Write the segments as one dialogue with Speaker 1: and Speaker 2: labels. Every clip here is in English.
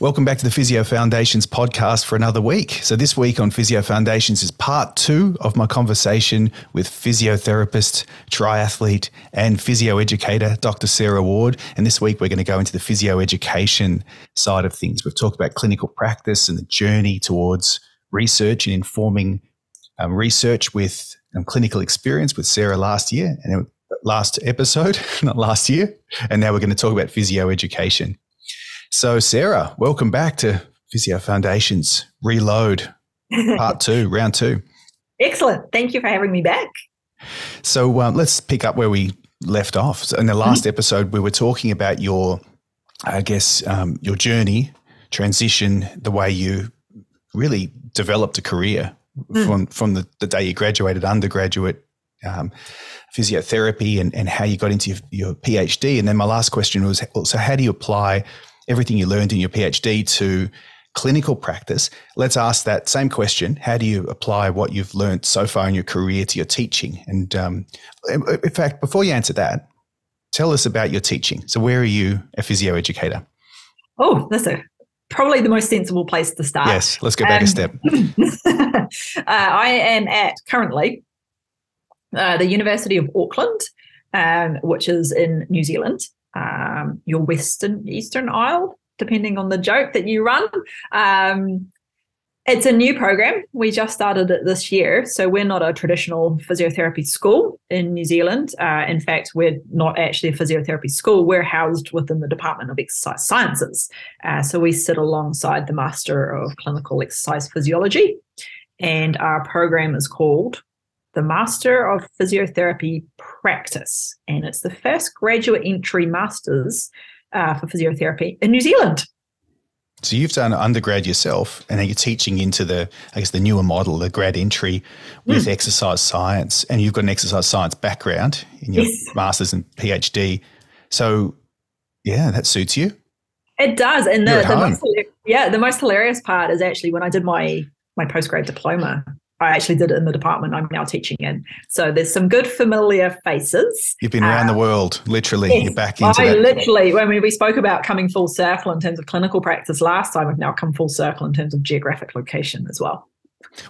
Speaker 1: Welcome back to the Physio Foundations podcast for another week. So, this week on Physio Foundations is part two of my conversation with physiotherapist, triathlete, and physio educator, Dr. Sarah Ward. And this week, we're going to go into the physio education side of things. We've talked about clinical practice and the journey towards research and informing um, research with um, clinical experience with Sarah last year and last episode, not last year. And now we're going to talk about physio education. So, Sarah, welcome back to Physio Foundations Reload, part two, round two.
Speaker 2: Excellent. Thank you for having me back.
Speaker 1: So, um, let's pick up where we left off. So in the last mm-hmm. episode, we were talking about your, I guess, um, your journey, transition, the way you really developed a career mm. from from the, the day you graduated undergraduate um, physiotherapy and, and how you got into your, your, PhD. And then my last question was so, how do you apply everything you learned in your PhD to clinical practice. Let's ask that same question. How do you apply what you've learned so far in your career to your teaching? And um, in fact, before you answer that, tell us about your teaching. So, where are you a physio educator?
Speaker 2: Oh, that's a probably the most sensible place to start.
Speaker 1: Yes, let's go back um, a step.
Speaker 2: uh, I am at currently uh, the University of Auckland, um, which is in New Zealand um, your Western Eastern Isle, depending on the joke that you run. Um, it's a new program. We just started it this year. So we're not a traditional physiotherapy school in New Zealand. Uh, in fact, we're not actually a physiotherapy school. We're housed within the Department of Exercise Sciences. Uh, so we sit alongside the Master of Clinical Exercise Physiology. And our program is called the Master of Physiotherapy Practice, and it's the first graduate entry masters uh, for physiotherapy in New Zealand.
Speaker 1: So you've done undergrad yourself, and then you're teaching into the, I guess, the newer model, the grad entry with mm. exercise science, and you've got an exercise science background in your yes. masters and PhD. So, yeah, that suits you.
Speaker 2: It does, and the, the most, yeah, the most hilarious part is actually when I did my my postgrad diploma. I actually did it in the department I'm now teaching in. So there's some good familiar faces.
Speaker 1: You've been around um, the world, literally. Yes, You're back into I
Speaker 2: that. literally, when we, we spoke about coming full circle in terms of clinical practice last time, we've now come full circle in terms of geographic location as well.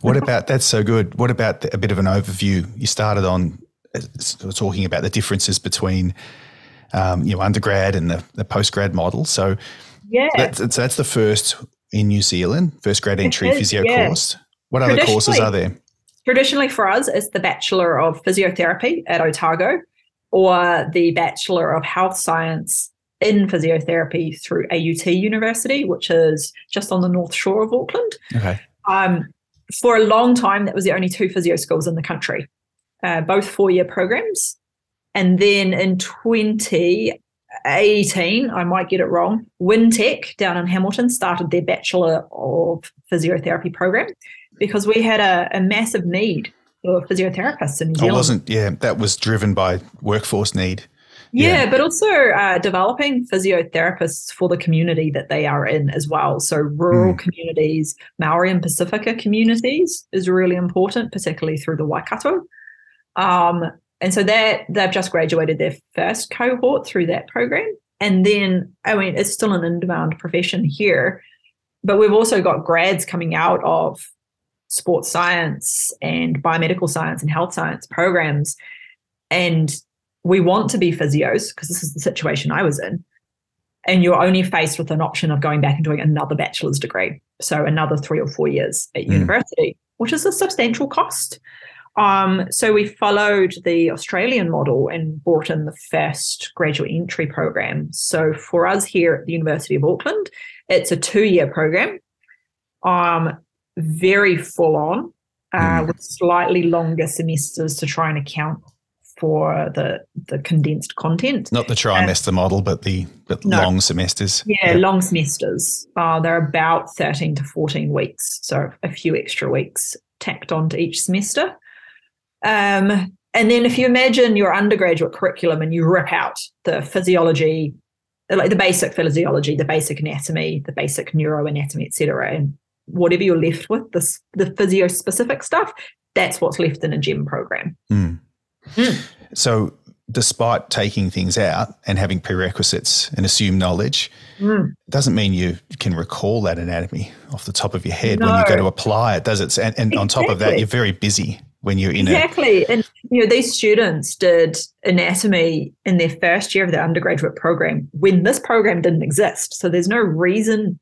Speaker 1: What about that's so good? What about a bit of an overview? You started on uh, talking about the differences between um, you know undergrad and the, the postgrad model. So yeah, that's, that's the first in New Zealand, first grad entry physio yeah. course. What other courses are there?
Speaker 2: Traditionally, for us, it's the Bachelor of Physiotherapy at Otago or the Bachelor of Health Science in Physiotherapy through AUT University, which is just on the north shore of Auckland.
Speaker 1: Okay.
Speaker 2: Um, for a long time, that was the only two physio schools in the country, uh, both four year programs. And then in 2018, I might get it wrong, Wintec down in Hamilton started their Bachelor of Physiotherapy program because we had a, a massive need for physiotherapists in New Zealand.
Speaker 1: I wasn't, yeah, that was driven by workforce need.
Speaker 2: Yeah, yeah. but also uh, developing physiotherapists for the community that they are in as well. So, rural mm. communities, Maori and Pacifica communities is really important, particularly through the Waikato. Um, and so that they've just graduated their first cohort through that program. And then, I mean, it's still an in demand profession here, but we've also got grads coming out of sports science and biomedical science and health science programs. And we want to be physios because this is the situation I was in. And you're only faced with an option of going back and doing another bachelor's degree. So another three or four years at mm. university, which is a substantial cost. Um, so we followed the Australian model and brought in the first graduate entry program. So for us here at the University of Auckland, it's a two-year program. Um, very full on uh, mm. with slightly longer semesters to try and account for the the condensed content.
Speaker 1: Not the trimester uh, model, but the but no, long semesters.
Speaker 2: Yeah, long semesters. Uh, they're about thirteen to fourteen weeks, so a few extra weeks tacked onto each semester. Um, and then if you imagine your undergraduate curriculum and you rip out the physiology, like the basic physiology, the basic anatomy, the basic neuroanatomy, etc., and whatever you're left with, this the physio specific stuff, that's what's left in a gym program.
Speaker 1: Mm. Mm. So despite taking things out and having prerequisites and assumed knowledge,
Speaker 2: Mm.
Speaker 1: doesn't mean you can recall that anatomy off the top of your head when you go to apply it, does it? And, and on top of that, you're very busy when you're in a
Speaker 2: Exactly. And you know, these students did anatomy in their first year of their undergraduate program when this program didn't exist. So there's no reason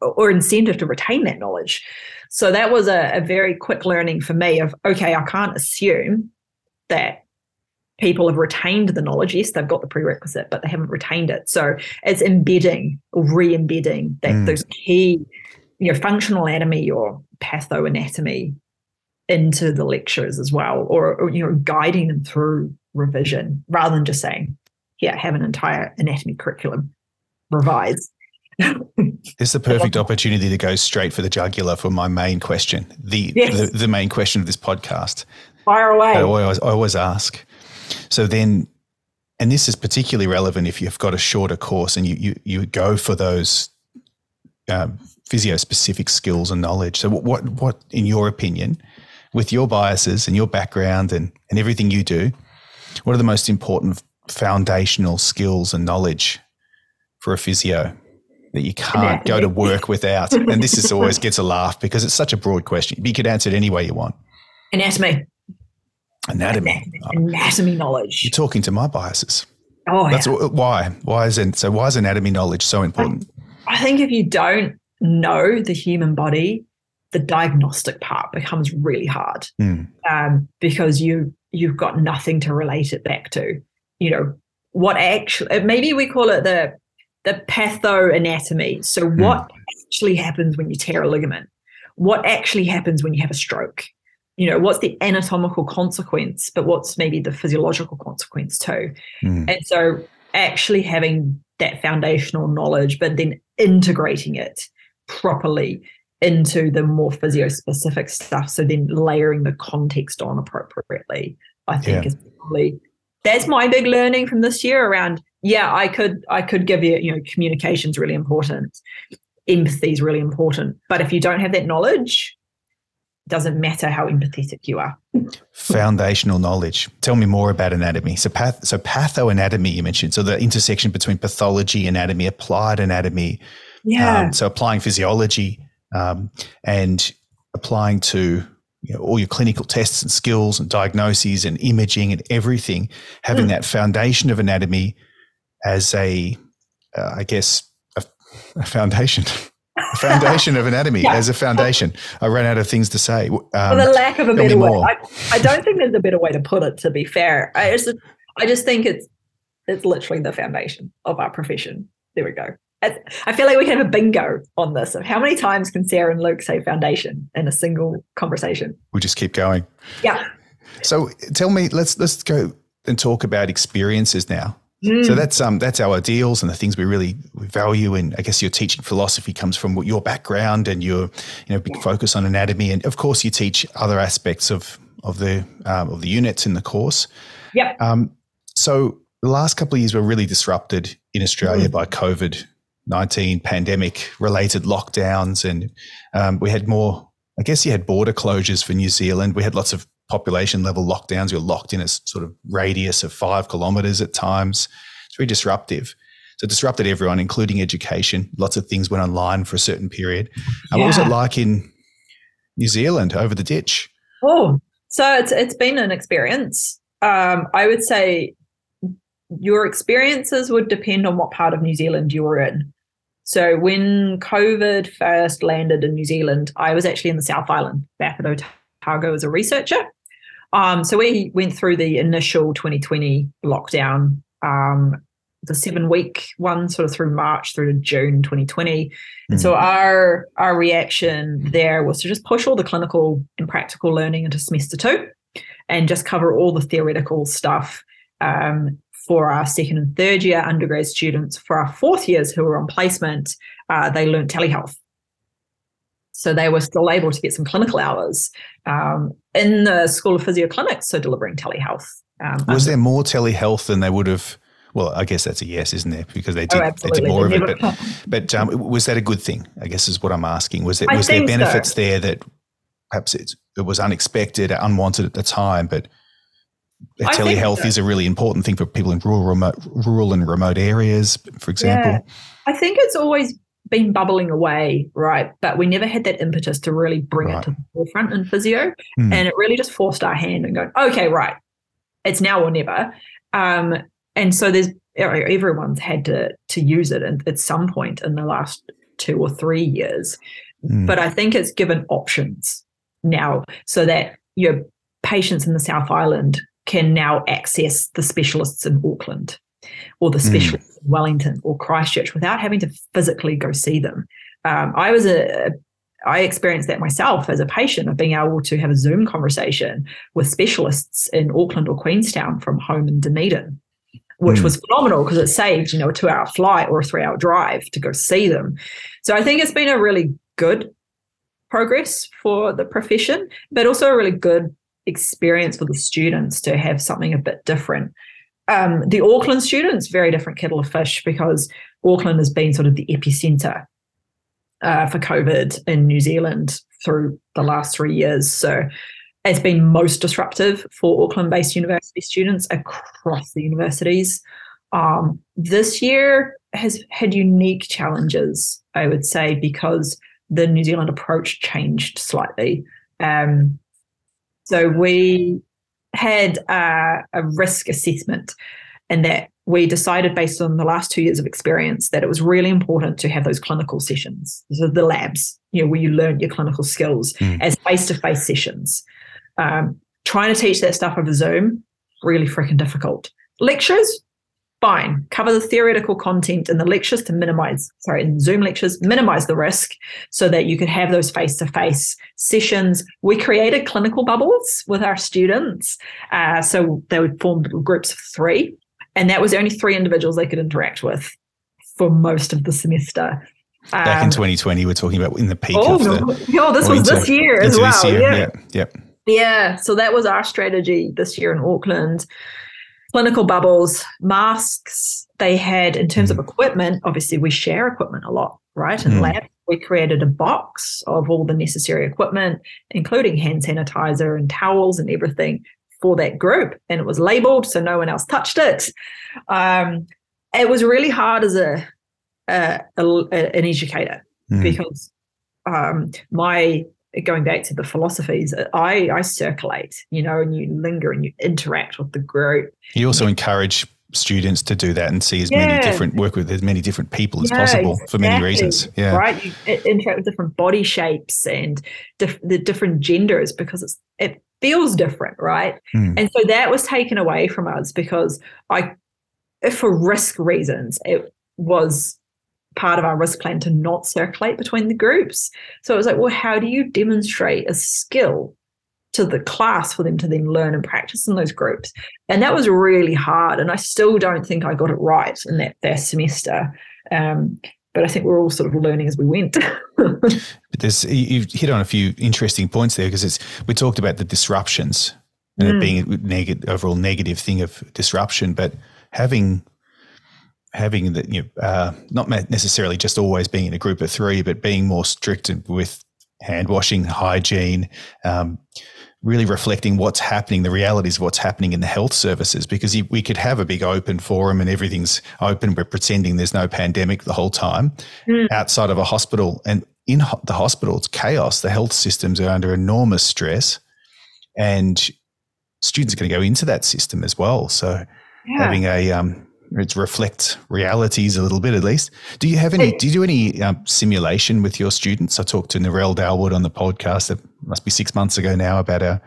Speaker 2: or incentive to retain that knowledge. So that was a, a very quick learning for me of okay, I can't assume that people have retained the knowledge. Yes, they've got the prerequisite, but they haven't retained it. So it's embedding or re-embedding that
Speaker 1: Mm.
Speaker 2: those key, you know, functional anatomy or pathoanatomy into the lectures as well, or, or you know, guiding them through revision rather than just saying, "Yeah, have an entire anatomy curriculum revised."
Speaker 1: It's the perfect opportunity to go straight for the jugular for my main question, the
Speaker 2: Yes.
Speaker 1: the, the main question of this podcast.
Speaker 2: Fire away.
Speaker 1: I always, I always ask. So then, and this is particularly relevant if you've got a shorter course and you you, you go for those um, physio specific skills and knowledge. So what, what what in your opinion, with your biases and your background and and everything you do, what are the most important foundational skills and knowledge for a physio that you can't go to work without? And this is always gets a laugh because it's such a broad question. You could answer it any way you want.
Speaker 2: anatomy.
Speaker 1: Anatomy.
Speaker 2: Anatomy knowledge.
Speaker 1: You're talking to my biases.
Speaker 2: Oh,
Speaker 1: That's
Speaker 2: yeah.
Speaker 1: why. Why is it, so? Why is anatomy knowledge so important?
Speaker 2: I think if you don't know the human body, the diagnostic part becomes really hard
Speaker 1: Hmm.
Speaker 2: um, because you you've got nothing to relate it back to. You know what actually? Maybe we call it the the pathoanatomy. So what actually happens when you tear a ligament? What actually happens when you have a stroke? You know what's the anatomical consequence, but what's maybe the physiological consequence too?
Speaker 1: Hmm.
Speaker 2: And so actually having that foundational knowledge, but then integrating it properly into the more physio specific stuff. So then layering the context on appropriately, I think
Speaker 1: Yeah.
Speaker 2: is probably that's my big learning from this year around, yeah, I could I could give you, you know, communication's really important. Empathy is really important. But if you don't have that knowledge, it doesn't matter how empathetic you are.
Speaker 1: Foundational knowledge. Tell me more about anatomy. So, path, so pathoanatomy you mentioned. So the intersection between pathology, anatomy, applied anatomy.
Speaker 2: Yeah.
Speaker 1: Um, so applying physiology um, and applying to you know, all your clinical tests and skills and diagnoses and imaging and everything, having
Speaker 2: Mm.
Speaker 1: that foundation of anatomy as a, uh, I guess, a, a foundation. A foundation of anatomy
Speaker 2: Yeah.
Speaker 1: as a foundation. I ran out of things to say. Um,
Speaker 2: For the lack of a better way. I, I don't think there's a better way to put it. To be fair, I just I just think it's it's literally the foundation of our profession. There we go. I, I feel like we can have a bingo on this of how many times can Sarah and Luke say foundation in a single conversation.
Speaker 1: we'll just keep going.
Speaker 2: Yeah.
Speaker 1: So tell me, let's let's go and talk about experiences now. So
Speaker 2: Mm.
Speaker 1: that's um that's our ideals and the things we really value. And I guess your teaching philosophy comes from your background and your you know big focus on anatomy. And of course, you teach other aspects of of the um, of the units in the course.
Speaker 2: Yep.
Speaker 1: Um, so the last couple of years were really disrupted in Australia
Speaker 2: Mm.
Speaker 1: by COVID nineteen pandemic related lockdowns, and um, we had more. I guess you had border closures for New Zealand. We had lots of population level lockdowns. You're locked in a sort of radius of five kilometres at times. It's very disruptive. So it disrupted everyone, including education. Lots of things went online for a certain period. And what was it like in New Zealand over the ditch?
Speaker 2: Oh, so it's it's been an experience. Um, I would say your experiences would depend on what part of New Zealand you were in. So when COVID first landed in New Zealand, I was actually in the South Island back at Otago as a researcher. Um, so we went through the initial 2020 lockdown, um, the seven week one, sort of through March through to June 2020. And so our our reaction there was to just push all the clinical and practical learning into semester two, and just cover all the theoretical stuff um, for our second and third year undergrad students. For our fourth years who were on placement, uh, they learned telehealth. So they were still able to get some clinical hours um, in the School of Physio clinics, so delivering telehealth. Um,
Speaker 1: Was there more telehealth than they would have? Well, I guess that's a yes, isn't there? Because they did,
Speaker 2: Oh,
Speaker 1: they did more of it. But, but um, was that a good thing? I guess is what I'm asking. Was, it, was there
Speaker 2: think so.
Speaker 1: benefits there that perhaps it, it was unexpected, unwanted at the time, but telehealth is a really important thing for people in rural, remote, rural and remote areas, for example. Yeah.
Speaker 2: I think it's always been bubbling away, right? But we never had that impetus to really bring right. it to the forefront in physio. Mm. And it really just forced our hand and go, okay, right, it's now or never. Um, and so there's everyone's had to to use it at some point in the last two or three years. Mm. But I think it's given options now so that your patients in the South Island can now access the specialists in Auckland or the hmm. specialists mm. in Wellington or Christchurch without having to physically go see them. Um, I was a I experienced that myself as a patient of being able to have a Zoom conversation with specialists in Auckland or Queenstown from home in Dunedin, which mm. was phenomenal because it saved, you know, a two hour flight or a three hour drive to go see them. So I think it's been a really good progress for the profession, but also a really good experience for the students to have something a bit different. Um, the Auckland students, very different kettle of fish because Auckland has been sort of the epicenter uh, for COVID in New Zealand through the last three years. So it's been most disruptive for Auckland based university students across the universities. Um, this year has had unique challenges, I would say, because the New Zealand approach changed slightly. Um, so we had a risk assessment, and that we decided based on the last two years of experience that it was really important to have those clinical sessions, so the labs, you know, where you learn your clinical skills mm. as face-to-face sessions. Um, trying to teach that stuff over Zoom, really freaking difficult. Lectures, fine. Cover the theoretical content in the lectures to minimize, sorry, in Zoom lectures, minimize the risk so that you could have those face to face sessions. We created clinical bubbles with our students. Uh, so they would form groups of three, and that was only three individuals they could interact with for most of the semester.
Speaker 1: Back um, in 2020, we're talking about in the peak oh, of the.
Speaker 2: Oh, this was this year as well. Year.
Speaker 1: Yeah. yeah. Yeah.
Speaker 2: Yeah. So that was our strategy this year in Auckland clinical bubbles, masks. They had, in terms of mm. equipment, obviously we share equipment a lot, right? In mm. lab, we created a box of all the necessary equipment, including hand sanitizer and towels and everything for that group. And it was labeled so no one else touched it. Um, it was really hard as a, a, a an educator mm. because um, my going back to the philosophies, I, I circulate, you know, and you linger and you interact with the group.
Speaker 1: You also encourage students to do that and see as yeah. many different work with as many different people as yeah, possible exactly. for many reasons. Yeah,
Speaker 2: right. You interact with different body shapes and dif- the different genders because it's it feels different, right? Mm. And so that was taken away from us because I, for risk reasons, it was part of our risk plan to not circulate between the groups. So it was like, well, how do you demonstrate a skill to the class for them to then learn and practice in those groups? And that was really hard. And I still don't think I got it right in that first semester. Um, but I think we're all sort of learning as we went.
Speaker 1: but there's you've hit on a few interesting points there because it's we talked about the disruptions and mm. it being a negative overall negative thing of disruption, but having having the you know, uh, not necessarily just always being in a group of three, but being more strict with hand washing, hygiene, um, really reflecting what's happening, the realities of what's happening in the health services. Because we could have a big open forum and everything's open, we're pretending there's no pandemic the whole time mm. outside of a hospital, and in the hospital, it's chaos. The health systems are under enormous stress, and students are going to go into that system as well. So yeah. having a um, it reflects realities a little bit at least. Do you have any? Do you do any um, simulation with your students? I talked to Narelle Dalwood on the podcast. That must be six months ago now about a,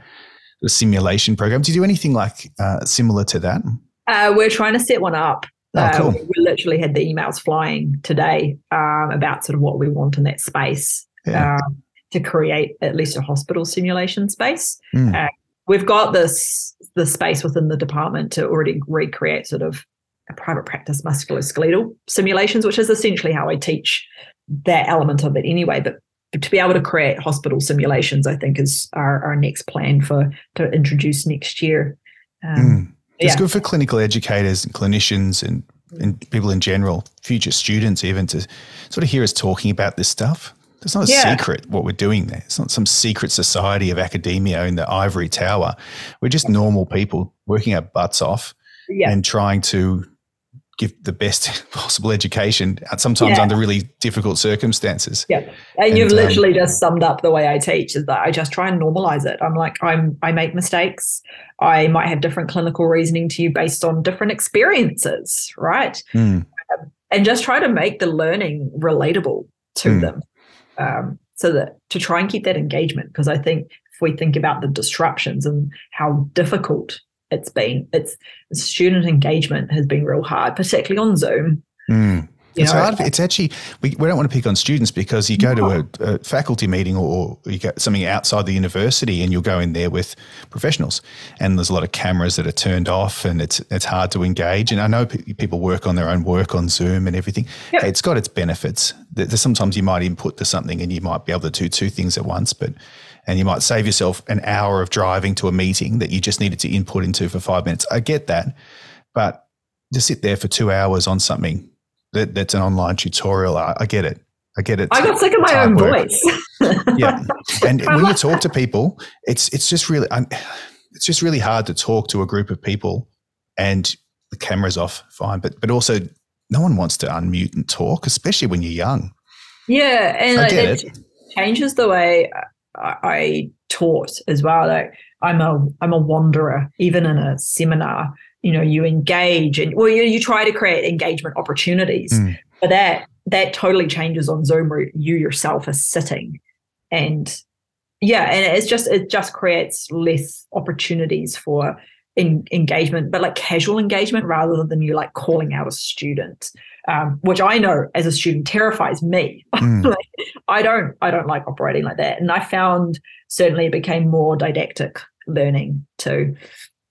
Speaker 1: simulation program. Do you do anything like uh, similar to that?
Speaker 2: Uh, we're trying to set one up.
Speaker 1: Oh, uh, cool.
Speaker 2: we literally had the emails flying today um, about sort of what we want in that space yeah. um, to create at least a hospital simulation space. Mm. we've got this the space within the department to already recreate sort of private practice musculoskeletal simulations, which is essentially how I teach that element of it anyway. But to be able to create hospital simulations, I think is our, our next plan for to introduce next year.
Speaker 1: Um, mm. It's yeah. good for clinical educators and clinicians and, and people in general, future students even to sort of hear us talking about this stuff. It's not a yeah. secret what we're doing there. It's not some secret society of academia in the ivory tower. We're just normal people working our butts off yeah. and trying to give the best possible education, sometimes yeah. under really difficult circumstances.
Speaker 2: Yeah, and, and you've um, literally just summed up the way I teach is that I just try and normalize it. I'm like, I'm I make mistakes. I might have different clinical reasoning to you based on different experiences, right? Mm. and just try to make the learning relatable to mm. them, um, so that to try and keep that engagement. Because I think if we think about the disruptions and how difficult it's been it's student engagement has been real hard, particularly on Zoom.
Speaker 1: Mm. it's know, hard. It's actually we, we don't want to pick on students because you go no. to a, a, faculty meeting or you get something outside the university and you'll go in there with professionals and there's a lot of cameras that are turned off and it's it's hard to engage. And I know p- people work on their own work on Zoom and everything. Yep. It's got its benefits. There's sometimes you might input to something and you might be able to do two things at once, but and you might save yourself an hour of driving to a meeting that you just needed to input into for five minutes. I get that, but to sit there for two hours on something that, that's an online tutorial, I, I get it. I get it.
Speaker 2: I got sick of my own work. voice.
Speaker 1: yeah, and when you talk to people, it's it's just really um, it's just really hard to talk to a group of people, and the camera's off, fine, but but also no one wants to unmute and talk, especially when you're young.
Speaker 2: Yeah, and it, it changes the way I taught as well. Like I'm a I'm a wanderer, even in a seminar. You know, you engage and well, you, you try to create engagement opportunities, mm. but that that totally changes on Zoom where you yourself are sitting, and yeah, and it's just it just creates less opportunities for in, engagement, but like casual engagement rather than you like calling out a student um, which I know as a student terrifies me. Mm. like, I don't I don't like operating like that, and I found certainly it became more didactic learning too.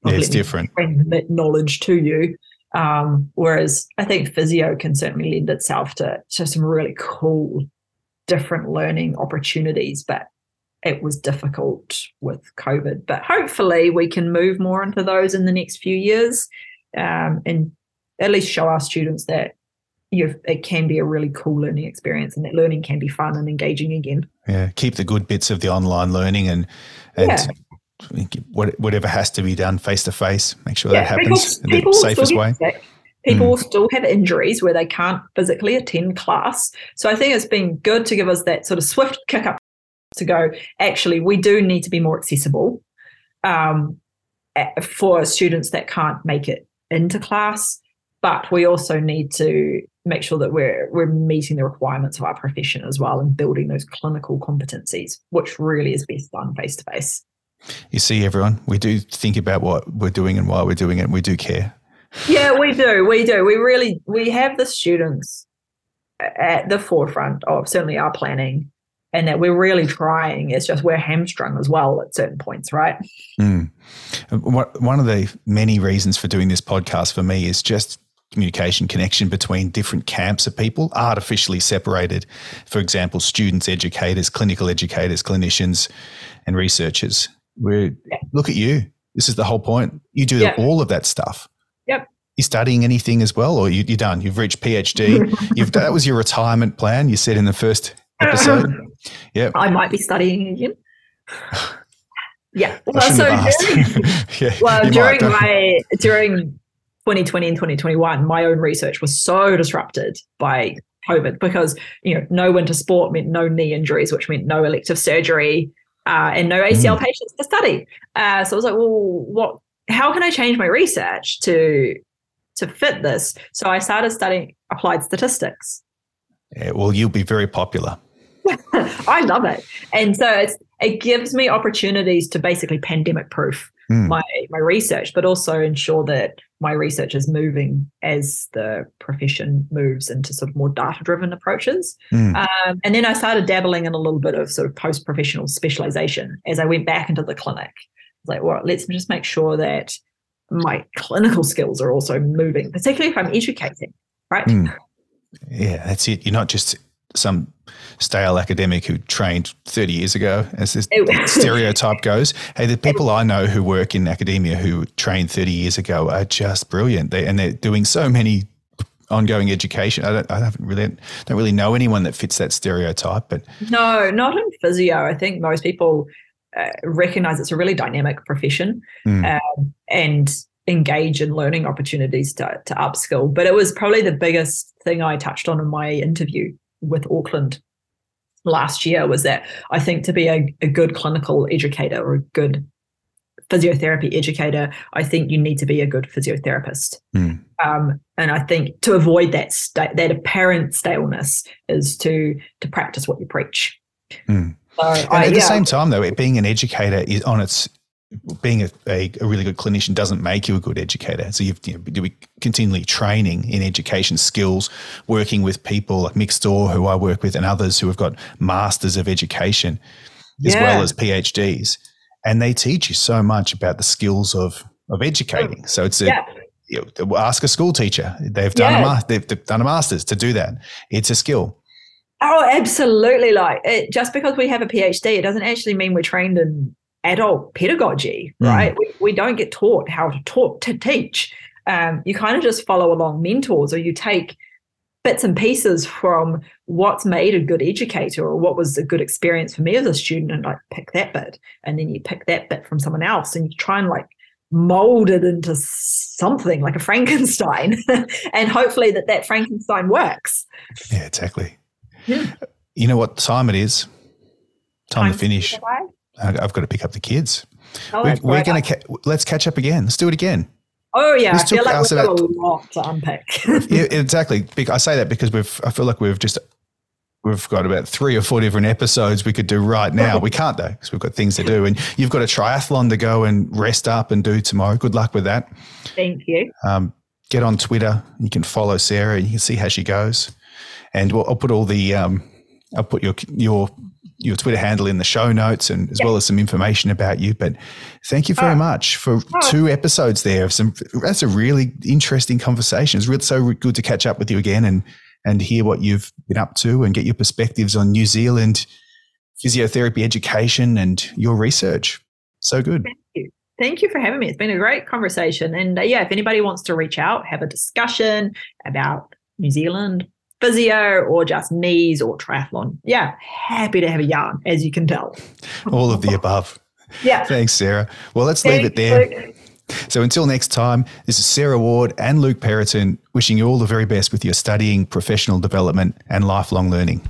Speaker 1: Yeah, it's different.
Speaker 2: Bring that knowledge to you. Um, whereas I think physio can certainly lend itself to, to some really cool, different learning opportunities, but it was difficult with COVID. But hopefully, we can move more into those in the next few years um, and at least show our students that you it can be a really cool learning experience and that learning can be fun and engaging again.
Speaker 1: Yeah, keep the good bits of the online learning and and yeah. whatever has to be done face to face, make sure yeah, that happens in the safest way.
Speaker 2: People mm. still have injuries where they can't physically attend class. So I think it's been good to give us that sort of swift kick up to go, actually, we do need to be more accessible um, for students that can't make it into class but we also need to make sure that we're we're meeting the requirements of our profession as well and building those clinical competencies, which really is best done face to face.
Speaker 1: You see, everyone, we do think about what we're doing and why we're doing it, and we do care.
Speaker 2: Yeah, we do. We do. We really we have the students at the forefront of certainly our planning and that we're really trying. It's just we're hamstrung as well at certain points, right?
Speaker 1: Mm. One of the many reasons for doing this podcast for me is just communication connection between different camps of people, artificially separated. For example, students, educators, clinical educators, clinicians, and researchers. We yeah. look at you. This is the whole point. You do yeah. all of that stuff.
Speaker 2: Yep.
Speaker 1: You studying anything as well, or you, are done? You've reached PhD. You've that was your retirement plan. You said in the first episode. Yeah.
Speaker 2: I might be studying again. Yeah. Well, so during, yeah, well, during my during 2020 and 2021, my own research was so disrupted by COVID because you know no winter sport meant no knee injuries, which meant no elective surgery uh, and no ACL mm. patients to study. Uh, so I was like, well, what? How can I change my research to to fit this? So I started studying applied statistics.
Speaker 1: Yeah, well, you'll be very popular.
Speaker 2: I love it, and so it's it gives me opportunities to basically pandemic proof mm. my my research, but also ensure that my research is moving as the profession moves into sort of more data driven approaches. Mm. Um, and then I started dabbling in a little bit of sort of post professional specialization as I went back into the clinic. Like, well, let's just make sure that my clinical skills are also moving, particularly if I'm educating, right? Mm.
Speaker 1: Yeah, that's it. You're not just some stale academic who trained 30 years ago, as this stereotype goes. Hey, the people I know who work in academia who trained 30 years ago are just brilliant. They, and they're doing so many ongoing education. I don't, I haven't really don't really know anyone that fits that stereotype. But
Speaker 2: no, not in physio. I think most people uh, recognize it's a really dynamic profession mm. um, and engage in learning opportunities to, to upskill. But it was probably the biggest thing I touched on in my interview with Auckland last year was that I think to be a, a good clinical educator or a good physiotherapy educator, I think you need to be a good physiotherapist. Mm. Um, and I think to avoid that sta- that apparent staleness is to to practice what you preach.
Speaker 1: Mm. So I, at the same time, though, being an educator is on its being a, a, a, really good clinician doesn't make you a good educator. So you've you know, continually training in education skills, working with people like Mick Storr, who I work with, and others who have got masters of education as yeah. well as PhDs, and they teach you so much about the skills of of educating. So it's a yeah. you know, ask a school teacher. They've done yeah. a they've, they've done a master's to do that. It's a skill.
Speaker 2: Oh, absolutely! Like it, just because we have a PhD, it doesn't actually mean we're trained in adult pedagogy, mm. right? We, we don't get taught how to talk to teach. Um, you kind of just follow along mentors, or you take bits and pieces from what's made a good educator or what was a good experience for me as a student and like pick that bit and then you pick that bit from someone else and you try and like mold it into something like a frankenstein and hopefully that that frankenstein works
Speaker 1: yeah exactly yeah. you know what time it is time, time to finish I've got to pick up the kids. Oh, we're, we're going to ca- let's catch up again. Let's do it again.
Speaker 2: Oh yeah, this I feel like we've got a lot to unpack.
Speaker 1: yeah, exactly. I say that because we've. I feel like we've just we've got about three or four different episodes we could do right now. we can't though because we've got things to do, and you've got a triathlon to go and rest up and do tomorrow. Good luck with that.
Speaker 2: Thank you.
Speaker 1: Um, get on Twitter. You can follow Sarah, and you can see how she goes. And we'll, I'll put all the um, I'll put your your your Twitter handle in the show notes and as yeah. well as some information about you. But thank you very oh. much for oh. two episodes there of some. That's a really interesting conversation. It's really so good to catch up with you again and and hear what you've been up to and get your perspectives on New Zealand physiotherapy education and your research. So good.
Speaker 2: Thank you. Thank you for having me. It's been a great conversation. And uh, yeah, if anybody wants to reach out, have a discussion about New Zealand, physio or just knees or triathlon. Yeah, happy to have a yarn, as you can tell.
Speaker 1: All of the above.
Speaker 2: Yeah.
Speaker 1: Thanks, Sarah. Well, let's Thanks, leave it there. Luke. So until next time, this is Sarah Ward and Luke Perraton wishing you all the very best with your studying, professional development, and lifelong learning.